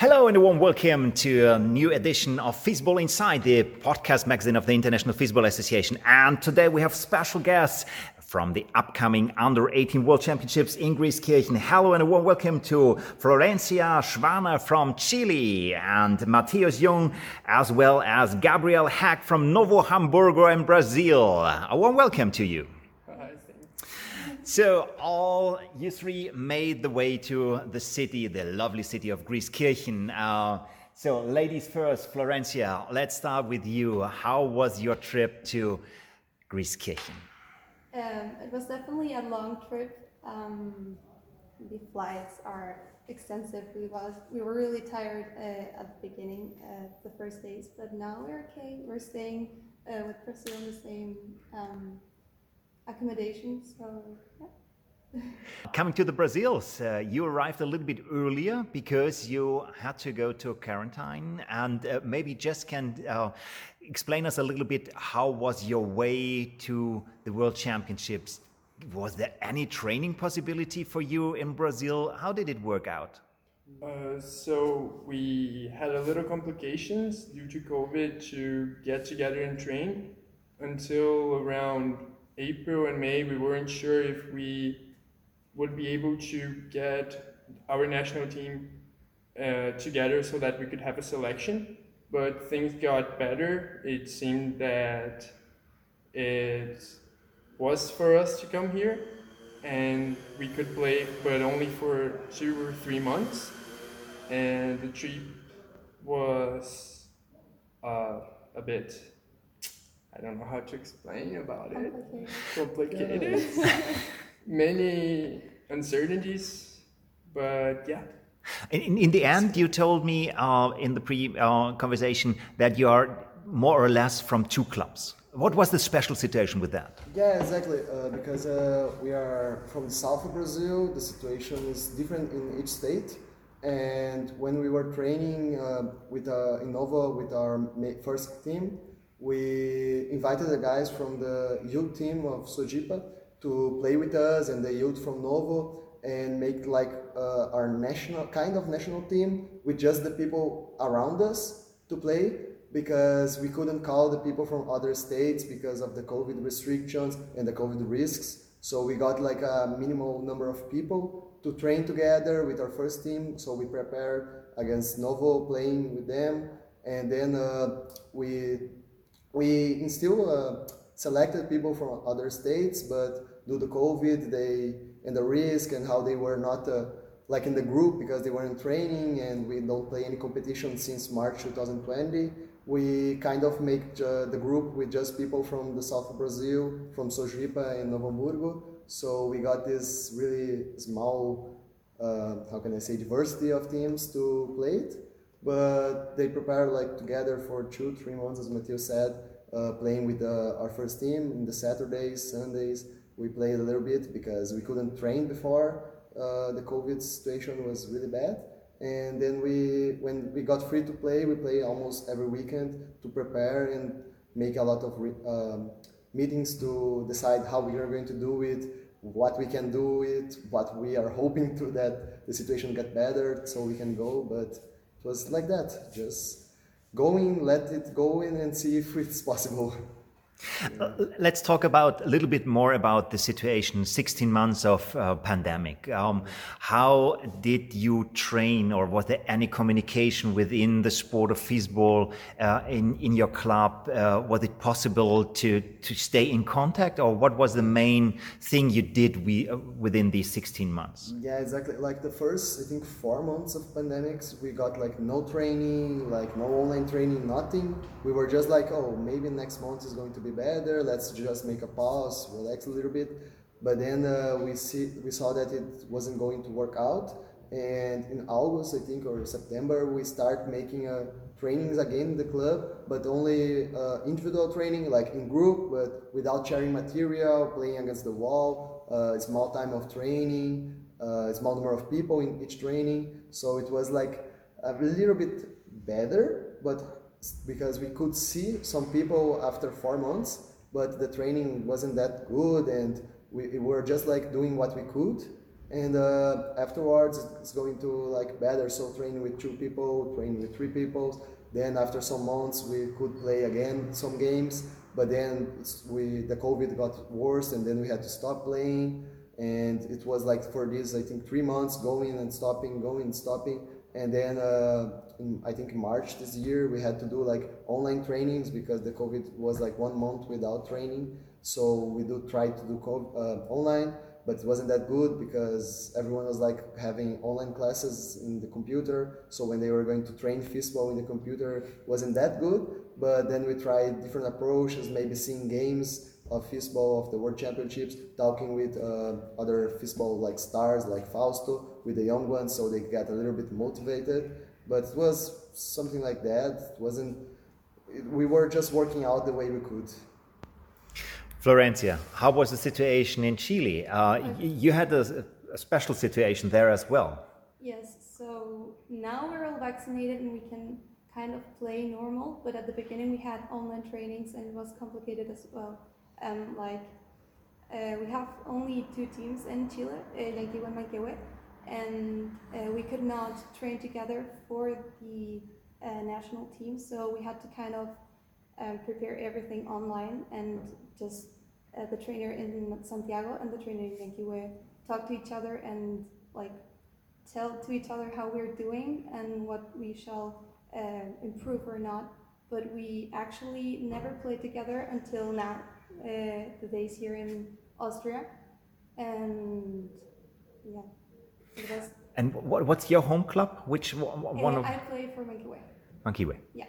Hello and a warm welcome to a new edition of Fistball Inside, the podcast magazine of the International Fistball Association. And today we have special guests from the upcoming Under 18 World Championships in Grieskirchen. Hello and a warm welcome to Florencia Schwaner from Chile and Mateus Jung, as well as Gabriel Heck from Novo Hamburgo in Brazil. A warm welcome to you. So all you three made the way to the city, the lovely city of Grieskirchen. Uh, so ladies first, Florencia, let's start with you. How was your trip to Grieskirchen? Um, it was definitely a long trip. Um, the flights are extensive. We was we were really tired uh, at the beginning, uh, the first days, but now we're okay. We're staying uh, with Priscilla in the same um, accommodation. So yeah. Coming to the Brazils, uh, you arrived a little bit earlier because you had to go to quarantine, and uh, maybe just can uh, explain us a little bit how was your way to the World Championships? Was there any training possibility for you in Brazil? How did it work out? Uh, so we had a little complications due to COVID to get together and train until around April and May, we weren't sure if we would be able to get our national team uh, together so that we could have a selection. But things got better. It seemed that it was for us to come here and we could play, but only for two or three months. And the trip was uh, a bit I don't know how to explain about it. Complicated. Many uncertainties, but yeah. In, in the end, you told me uh, in the pre uh, conversation that you are more or less from two clubs. What was the special situation with that? Yeah, exactly. Uh, because uh, we are from the south of Brazil, the situation is different in each state. And when we were training uh, with uh, Innova with our first team, we invited the guys from the youth team of Sogipa to play with us and the youth from Novo and make like uh, our national kind of national team with just the people around us to play because we couldn't call the people from other states because of the COVID restrictions and the COVID risks. So we got like a minimal number of people to train together with our first team. So we prepared against Novo playing with them, and then uh, we we still uh, selected people from other states, but due to COVID, they and the risk and how they were not uh, like in the group because they were in training and we don't play any competition since March 2020. We kind of make uh, the group with just people from the south of Brazil, from Sogipa and Novo Hamburgo. So we got this really small, uh, how can I say, diversity of teams to play it but they prepared like together for two, three months, as Mateus said, uh, playing with uh, our first team in the Saturdays, Sundays. We played a little bit because we couldn't train before uh, the COVID situation was really bad. And then we, when we got free to play, we play almost every weekend to prepare and make a lot of um, meetings to decide how we are going to do it, what we can do it, what we are hoping to that the situation get better so we can go. But it was like that, just going, let it go in and see if it's possible. Uh, let's talk about a little bit more about the situation 16 months of uh, pandemic. Um, how did you train or was there any communication within the sport of fistball uh, in, in your club? Uh, was it possible to, to stay in contact or what was the main thing you did we, uh, within these 16 months? Yeah exactly. Like the first i think four months of pandemics we got like no training like no online training nothing. We were just like oh maybe next month is going to be be better. Let's just make a pause, relax a little bit. But then uh, we see we saw that it wasn't going to work out, and in August, I think, or September, we start making uh, trainings again in the club, but only uh, individual training, like in group, but without sharing material, playing against the wall, uh, small time of training, uh, small number of people in each training. So it was like a little bit better, but because we could see some people after four months, but the training wasn't that good, and we, we were just like doing what we could. and uh, afterwards it's going to like better. So training with two people, training with three people. Then after some months we could play again some games, but then we the COVID got worse, and then we had to stop playing. And it was like for this, I think three months going and stopping, going and stopping, and then uh, in, I think March this year we had to do like online trainings because the COVID was like one month without training. So we do try to do co- uh, online but it wasn't that good because everyone was like having online classes in the computer. So when they were going to train fistball in the computer, wasn't that good. But then we tried different approaches, maybe seeing games of fistball of the world championships, talking with uh, other fistball like stars like Fausto with the young ones, so they got a little bit motivated. But it was something like that. It wasn't. It, we were just working out the way we could. Florencia, how was the situation in Chile? Uh, you had a, a, special situation there as well. Yes, so now we're all vaccinated and we can kind of play normal, but at the beginning we had online trainings and it was complicated as well. Um, like, uh, we have only two teams in Chile, uh, Llanquihue and Manquehue, and we could not train together for the uh, national team, so we had to kind of um, prepare everything online and just the trainer in Santiago and the trainer in Llanquihue talk to each other and like tell to each other how we're doing and what we shall uh, improve or not. But we actually never played together until now, the days here in Austria, and yeah, it was. And what, what's your home club? Which one? Uh, I play for Manquehue. Manquehue. Yeah.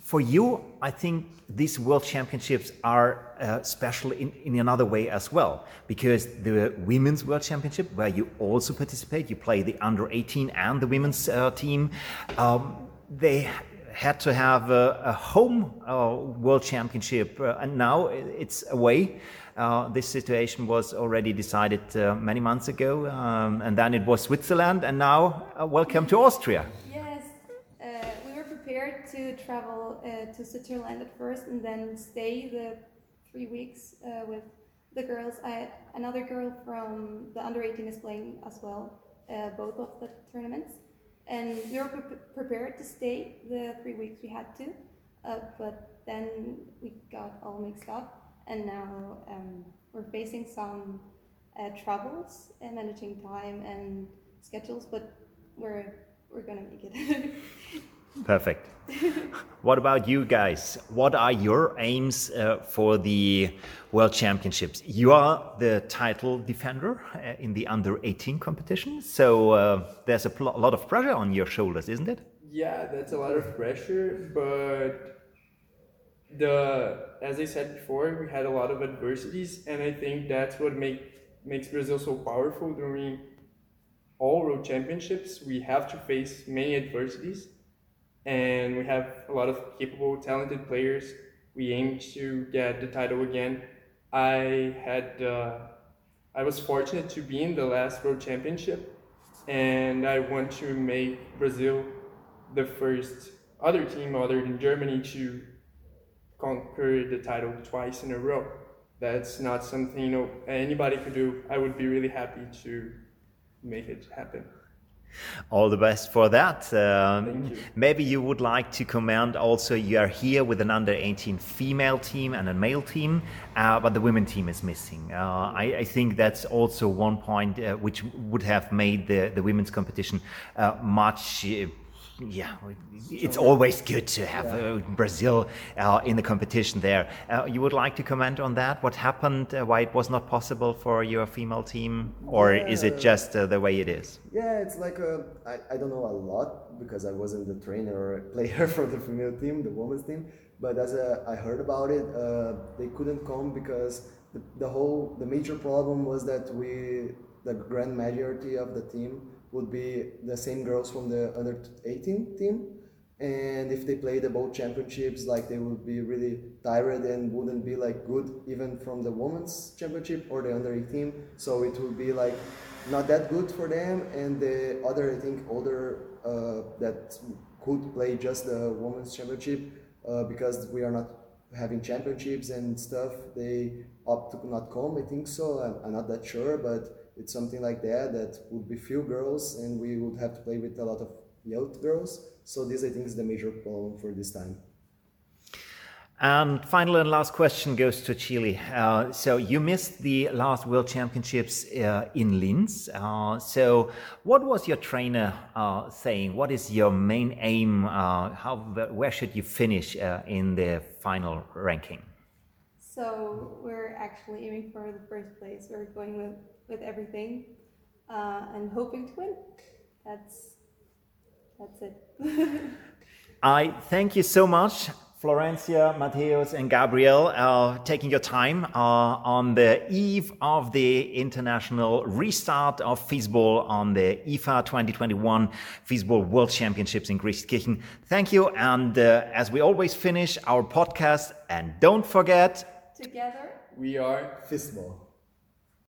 For you, I think these World Championships are uh, special in, in another way as well, because the Women's World Championship, where you also participate, you play the under 18 and the women's uh, team, um, they had to have a, a home uh, World Championship, uh, and now it's away. Uh, this situation was already decided uh, many months ago, um, and then it was Switzerland, and now welcome to Austria Yes, we were prepared to travel uh, to Switzerland at first and then stay the three weeks uh, with the girls. I, another girl from the under 18 is playing as well, uh, both of the tournaments. And we were pre prepared to stay the three weeks we had to, uh, but then we got all mixed up, and now um, we're facing some uh, troubles in managing time and schedules, but we're we're gonna make it. Perfect. what about you guys? What are your aims uh, for the World Championships? You are the title defender uh, in the under 18 competition, so uh, there's a lot of pressure on your shoulders, isn't it? Yeah, that's a lot of pressure, but the as I said before, we had a lot of adversities, and I think that's what make makes Brazil so powerful during all World Championships. We have to face many adversities and we have a lot of capable, talented players. We aim to get the title again. I had, uh, I was fortunate to be in the last World Championship, and I want to make Brazil the first other team other than Germany to conquer the title twice in a row. That's not something you know anybody could do. I would be really happy to make it happen. All the best for that. Um, you. Maybe you would like to comment also, you are here with an under 18 female team and a male team, uh, but the women team is missing. Uh, I, I, think that's also one point uh, which would have made the, the women's competition uh, much uh, yeah, it's always good to have uh, Brazil uh, in the competition there. Uh, you would like to comment on that? What happened? Uh, why it was not possible for your female team, or yeah. is it just uh, the way it is? Yeah, it's like a, I, I don't know a lot because I wasn't the trainer or player for the female team, the women's team. But as a, I heard about it, uh, they couldn't come because the, the whole the major problem was that we the grand majority of the team would be the same girls from the under 18 team. And if they play the both championships like they would be really tired and wouldn't be like good even from the women's championship or the under 18 so it would be like not that good for them. And the other i think older uh, that could play just the women's championship uh, because we are not having championships and stuff they opt to not come i think so. I'm, I'm not that sure but it's something like that that would be few girls and we would have to play with a lot of youth girls. So this I think is the major problem for this time. And final and last question goes to Chile. Uh, so you missed the last World Championships uh, in Linz. Uh, so what was your trainer uh, saying? What is your main aim? Uh, how where should you finish uh, in the final ranking? So we're actually aiming for the first place. We're going with with everything and hoping to win. That's that's it. I thank you so much Florencia, Mateus, and Gabriel are taking your time uh, on the eve of the international restart of Fistball on the IFA 2021 Fistball World Championships in Grieskirchen. Thank you. And uh, as we always finish our podcast, and don't forget, together we are Fistball.